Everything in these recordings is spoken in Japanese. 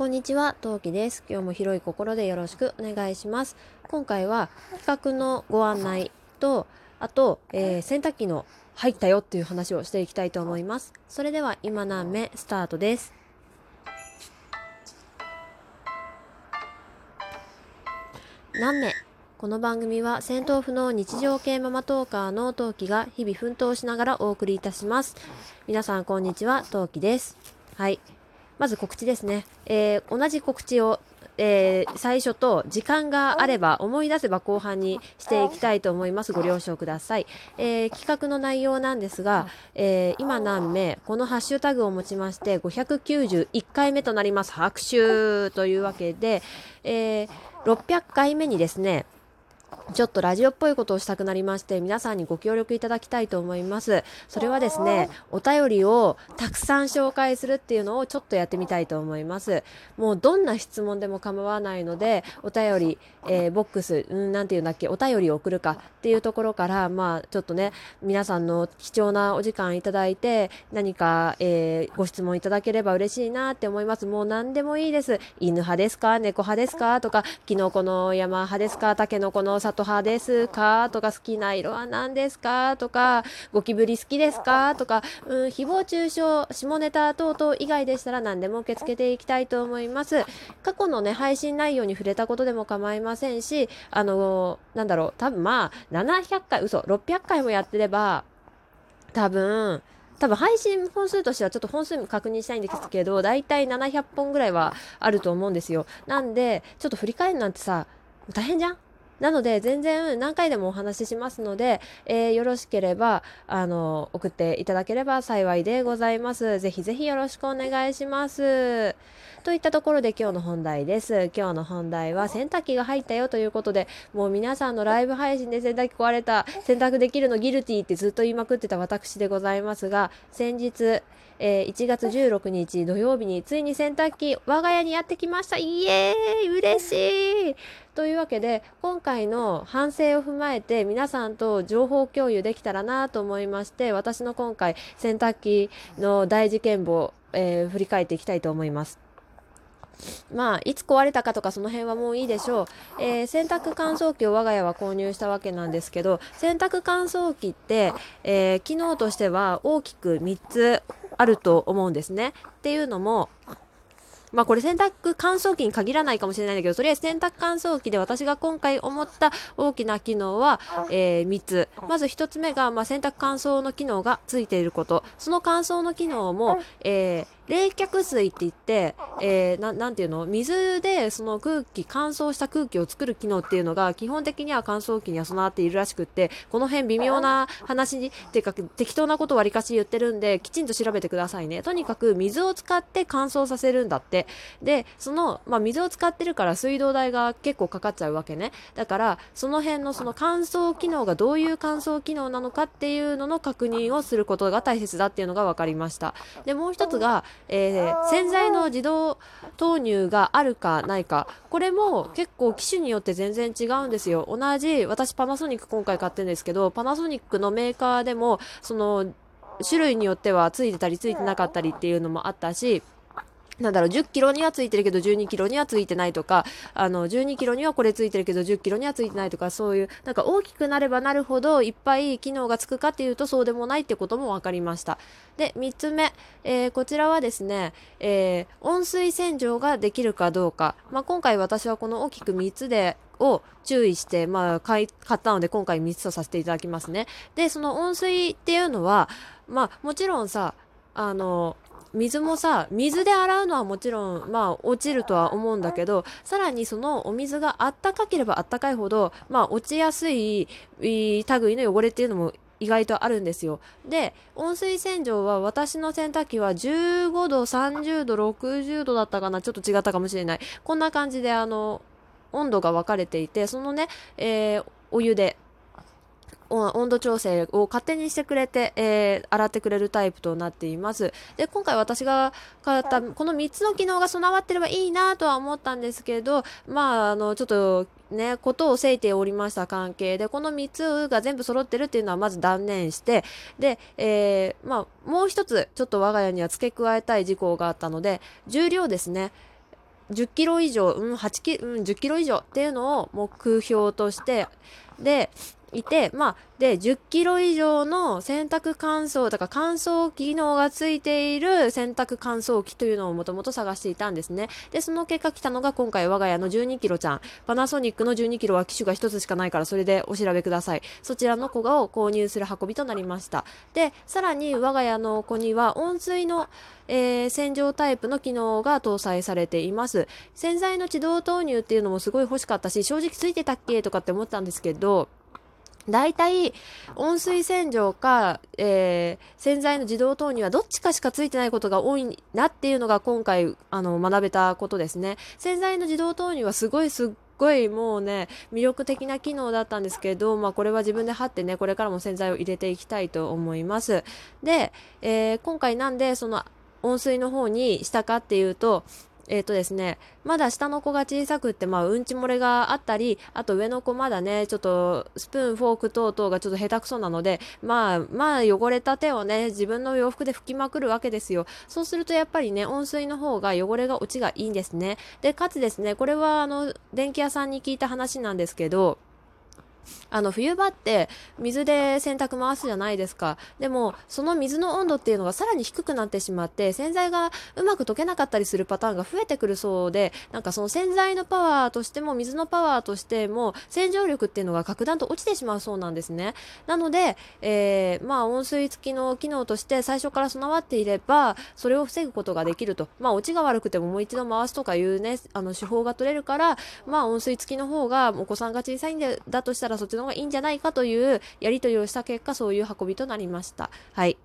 こんにちは、トウキです。今日も広い心でよろしくお願いします。今回は企画のご案内と、あと、えー、洗濯機の入ったよっていう話をしていきたいと思います。それでは今何目スタートです。何目この番組は戦闘不能日常系ママトーカーのトウキが日々奮闘しながらお送りいたします。皆さんこんにちは、トウキです。はい。まず告知ですね。えー、同じ告知を、えー、最初と時間があれば思い出せば後半にしていきたいと思います。ご了承ください。えー、企画の内容なんですが、え今何名、このハッシュタグをもちまして591回目となります。拍手というわけで、え600回目にですね、ちょっとラジオっぽいことをしたくなりまして、皆さんにご協力いただきたいと思います。それはですね、お便りをたくさん紹介するっていうのをちょっとやってみたいと思います。もうどんな質問でも構わないので、お便り、えー、ボックス、うん、なんていうんだっけ、お便りを送るかっていうところから、まあ、ちょっとね、皆さんの貴重なお時間いただいて、何か、えー、ご質問いただければ嬉しいなって思います。もう何でもいいです。犬派ですか？猫派ですか？とか、キノコの山派ですか？タケノコの里派ですか？とか、好きな色は何ですか？とか、ゴキブリ好きですか？とか、うん、誹謗中傷、下ネタ等々以外でしたら何でも受け付けていきたいと思います。過去のね、配信内容に触れたことでも構いませんし、あのー、なんだろう、多分まあ、700回、嘘、600回もやってれば、多分、多分配信本数としてはちょっと本数も確認したいんですけど、だいたい700本ぐらいはあると思うんですよ。なんで、ちょっと振り返るなんてさ、大変じゃん？なので、全然何回でもお話ししますので、えー、よろしければ、あの、送っていただければ幸いでございます。ぜひぜひよろしくお願いします。といったところで今日の本題です。今日の本題は洗濯機が入ったよということで、もう皆さんのライブ配信で洗濯機壊れた、洗濯できるのギルティってずっと言いまくってた私でございますが、先日、えー、1月16日土曜日についに洗濯機我が家にやってきました。イエーイ嬉しいというわけで今回の反省を踏まえて皆さんと情報共有できたらなと思いまして私の今回洗濯機の大事件簿、えー、振り返っていきたいと思います。まあ、いつ壊れたかとかその辺はもういいでしょう。えー、洗濯乾燥機を我が家は購入したわけなんですけど、洗濯乾燥機って、えー、機能としては大きく3つあると思うんですね。っていうのも、まあこれ洗濯乾燥機に限らないかもしれないんだけど、とりあえず洗濯乾燥機で私が今回思った大きな機能は、えー、3つ。まず1つ目が、まあ、洗濯乾燥の機能がついていること。その乾燥の機能も、えー冷却水って言って、えー、なんていうの？水でその空気、乾燥した空気を作る機能っていうのが基本的には乾燥機には備わっているらしくって、この辺微妙な話に、ていうか適当なことわりかし言ってるんで、きちんと調べてくださいね。とにかく水を使って乾燥させるんだって。で、その、まあ、水を使ってるから水道代が結構かかっちゃうわけね。だから、その辺のその乾燥機能がどういう乾燥機能なのかっていうのの確認をすることが大切だっていうのが分かりました。で、もう一つが、えー、洗剤の自動投入があるかないか、これも結構機種によって全然違うんですよ。同じ、私パナソニック今回買ってるんですけど、パナソニックのメーカーでも、その、種類によってはついてたりついてなかったりっていうのもあったし、なんだろう、10キロにはついてるけど12キロにはついてないとか、あの、12キロにはこれついてるけど10キロにはついてないとか、そういう、なんか大きくなればなるほどいっぱい機能がつくかっていうとそうでもないってことも分かりました。で、3つ目、えー、こちらはですね、えー、温水洗浄ができるかどうか。まあ、今回私はこの大きく3つでを注意して、まあ、買い、買ったので今回3つとさせていただきますね。で、その温水っていうのは、まあ、もちろんさ、あの、水もさ水で洗うのはもちろんまあ落ちるとは思うんだけどさらにそのお水があったかければあったかいほどまあ落ちやすい類の汚れっていうのも意外とあるんですよ。で、温水洗浄は私の洗濯機は15度、30度、60度だったかなちょっと違ったかもしれない。こんな感じであの、温度が分かれていて、そのね、えー、お湯で温度調整を勝手にしてくれて、えー、洗ってくれるタイプとなっています。で、今回私が買ったこの3つの機能が備わってればいいなとは思ったんですけど、まあ、あの、ちょっとね、ことをせいておりました関係で、この3つが全部揃ってるっていうのはまず断念して、で、えー、まあ、もう一つ、ちょっと我が家には付け加えたい事項があったので、重量ですね。10キロ以上、うん、8キうん、10キロ以上っていうのを目標として、で、いて、まあ、で、10キロ以上の洗濯乾燥、だから乾燥機能がついている洗濯乾燥機というのをもともと探していたんですね。で、その結果来たのが今回我が家の12キロちゃん。パナソニックの12キロは機種が1つしかないからそれでお調べください。そちらの子がを購入する運びとなりました。で、さらに我が家の子には温水の、えー、洗浄タイプの機能が搭載されています。洗剤の自動投入っていうのもすごい欲しかったし、正直ついてたっけとかって思ったんですけど、大体、温水洗浄か、えー、洗剤の自動投入はどっちかしかついてないことが多いなっていうのが今回、あの、学べたことですね。洗剤の自動投入はすごいすっごいもうね、魅力的な機能だったんですけど、まあこれは自分で貼ってね、これからも洗剤を入れていきたいと思います。で、えー、今回なんでその温水の方にしたかっていうと、えっ、ー、とですね、まだ下の子が小さくって、まあ、うんち漏れがあったり、あと上の子まだね、ちょっとスプーン、フォーク等々がちょっと下手くそなので、まあ、まあ、汚れた手をね、自分の洋服で拭きまくるわけですよ。そうするとやっぱりね、温水の方が汚れが落ちがいいんですね。で、かつですね、これはあの、電気屋さんに聞いた話なんですけど、あの冬場って水で洗濯回すじゃないですか。でもその水の温度っていうのがさらに低くなってしまって洗剤がうまく溶けなかったりするパターンが増えてくるそうでなんかその洗剤のパワーとしても水のパワーとしても洗浄力っていうのが格段と落ちてしまうそうなんですね。なので、えー、まあ温水付きの機能として最初から備わっていればそれを防ぐことができると。まあ落ちが悪くてももう一度回すとかいうねあの手法が取れるからまあ温水付きの方がお子さんが小さいんだとしたらそっちの方がいいんじゃないかというやり取りをした結果、そういう運びとなりました。はい。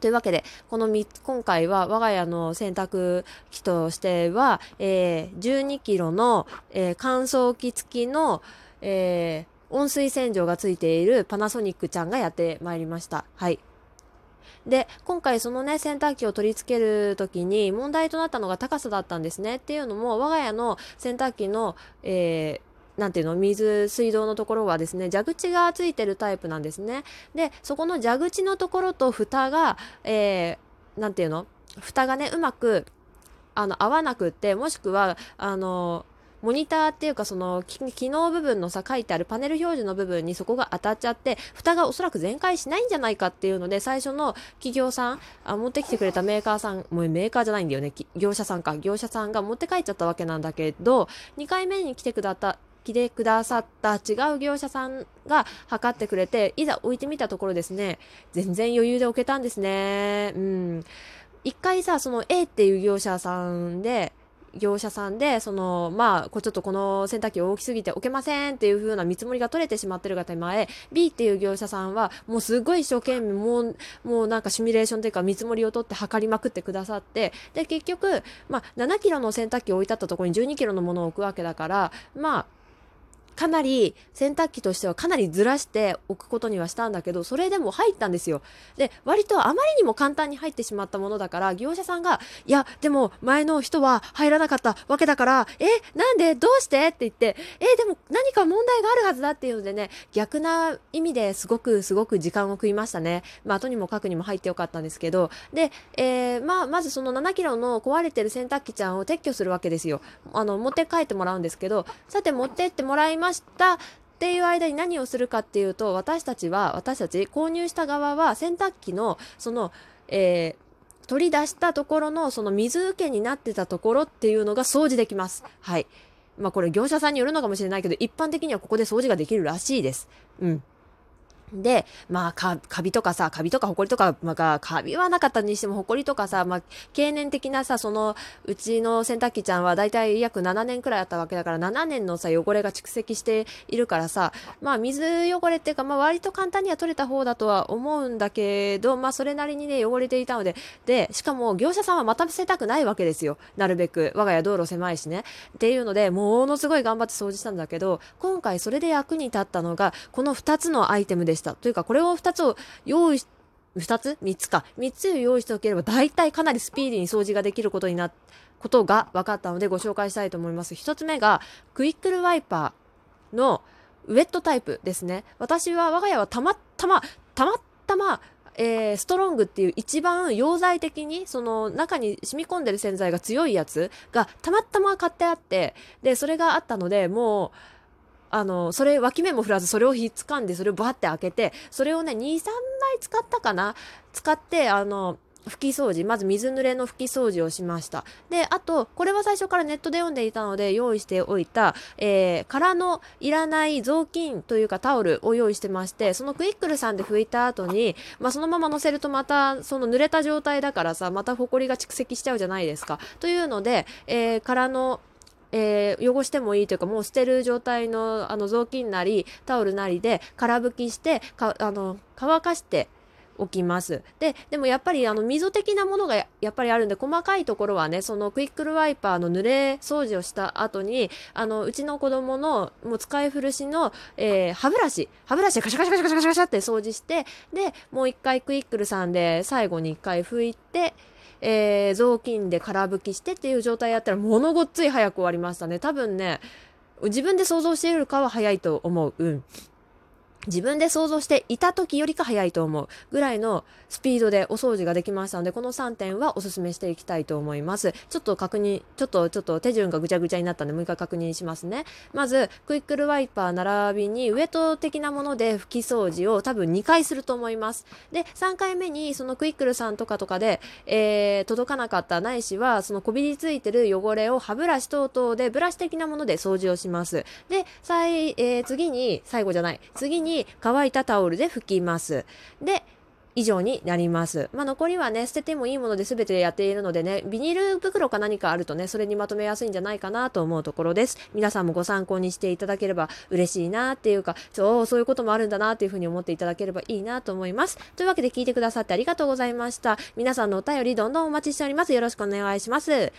というわけで、この3つ今回は我が家の洗濯機としては、えー、12キロの、えー、乾燥機付きの、えー、温水洗浄がついているパナソニックちゃんがやってまいりました。はい。で、今回そのね、洗濯機を取り付けるときに問題となったのが高さだったんですね。っていうのも、我が家の洗濯機の、えー、なんていうの、水、水道のところはですね、蛇口がついてるタイプなんですね。で、そこの蛇口のところと蓋が、えー、なんていうの蓋がね、うまく、あの、合わなくって、もしくは、あの、モニターっていうかその機能部分のさ書いてあるパネル表示の部分にそこが当たっちゃって蓋がおそらく全開しないんじゃないかっていうので最初の企業さんあ持ってきてくれたメーカーさんもうメーカーじゃないんだよね業者さんか業者さんが持って帰っちゃったわけなんだけど2回目に来てくだった来てくださった違う業者さんが測ってくれて、いざ置いてみたところですね、全然余裕で置けたんですね。うん。一回さ、その A っていう業者さんで、業者さんで、その、まあ、ちょっとこの洗濯機大きすぎて置けませんっていう風な見積もりが取れてしまってるが手前、B っていう業者さんは、もうすごい一生懸命、もう、もうなんかシミュレーションというか見積もりを取って測りまくってくださって、で、結局、まあ、7キロの洗濯機を置いてあったところに12キロのものを置くわけだから、まあ、かなり洗濯機としてはかなりずらしておくことにはしたんだけど、それでも入ったんですよ。で、割とあまりにも簡単に入ってしまったものだから、業者さんが、いや、でも前の人は入らなかったわけだから、え、なんで？どうして？って言って、え、でも何か問題があるはずだっていうのでね、逆な意味ですごくすごく時間を食いましたね。まあ、とにもかくにも入ってよかったんですけど、で、えー、まあ、まずその7キロの壊れてる洗濯機ちゃんを撤去するわけですよ。あの、持って帰ってもらうんですけど、さて持ってってもらいまましたっていう間に何をするかっていうと私たちは私たち購入した側は洗濯機のその、えー、取り出したところのその水受けになってたところっていうのが掃除できます。はい。まあこれ業者さんによるのかもしれないけど一般的にはここで掃除ができるらしいです。うん。で、まあ、か、カビとかさ、カビとかホコリとか、まあ、カビはなかったにしても、ホコリとかさ、まあ、経年的なさ、その、うちの洗濯機ちゃんはだいたい約7年くらいあったわけだから、7年のさ、汚れが蓄積しているからさ、まあ、水汚れっていうか、まあ、割と簡単には取れた方だとは思うんだけど、まあ、それなりにね、汚れていたので、で、しかも、業者さんはまたせたくないわけですよ。なるべく。我が家道路狭いしね。っていうので、ものすごい頑張って掃除したんだけど、今回それで役に立ったのが、この2つのアイテムでした。したというかこれを2つを用意し2つ ?3 つか。3つを用意しておければ大体かなりスピーディーに掃除ができることにな、ことが分かったのでご紹介したいと思います。1つ目がクイックルワイパーのウェットタイプですね。私は我が家はたまたま、たまたま、えー、ストロングっていう一番溶剤的にその中に染み込んでる洗剤が強いやつがたまたま買ってあってでそれがあったのでもうあのそれ脇目も振らずそれをひっつかんでそれをバッて開けてそれをね23枚使ったかな？使ってあの拭き掃除まず水濡れの拭き掃除をしました。であとこれは最初からネットで読んでいたので用意しておいた、えー、空のいらない雑巾というかタオルを用意してましてそのクイックルさんで拭いた後に、まあ、そのまま乗せるとまたその濡れた状態だからさまたホコリが蓄積しちゃうじゃないですか。というので、えー、空のえー、汚してもいいというかもう捨てる状態のあの雑巾なりタオルなりで空拭きしてかあの乾かしておきます。で、でもやっぱりあの溝的なものがやっぱりあるんで、細かいところはね、そのクイックルワイパーの濡れ掃除をした後に、あの、うちの子供のもう使い古しの、えー、歯ブラシ、歯ブラシでカシャカシャカシャカシャカシャって掃除して、で、もう一回クイックルさんで最後に一回拭いて、えー、雑巾で空拭きしてっていう状態やったらものごっつい早く終わりましたね。多分ね、自分で想像しているかは早いと思う。うん。自分で想像していた時よりか早いと思うぐらいのスピードでお掃除ができましたので、この3点はお勧めしていきたいと思います。ちょっと確認、ちょっと、ちょっと手順がぐちゃぐちゃになったんで、もう一回確認しますね。まず、クイックルワイパー並びにウエット的なもので拭き掃除を多分2回すると思います。で、3回目にそのクイックルさんとかとかで、えー、届かなかったないしは、そのこびりついてる汚れを歯ブラシ等々でブラシ的なもので掃除をします。で、最、えー、次に、最後じゃない、次に乾いたタオルで拭きます。で、以上になります。まあ、残りはね、捨ててもいいもので全てやっているのでね、ビニール袋か何かあるとね、それにまとめやすいんじゃないかなと思うところです。皆さんもご参考にしていただければ嬉しいなっていうか、そう、そういうこともあるんだなっていうふうに思っていただければいいなと思います。というわけで聞いてくださってありがとうございました。皆さんのお便りどんどんお待ちしております。よろしくお願いします。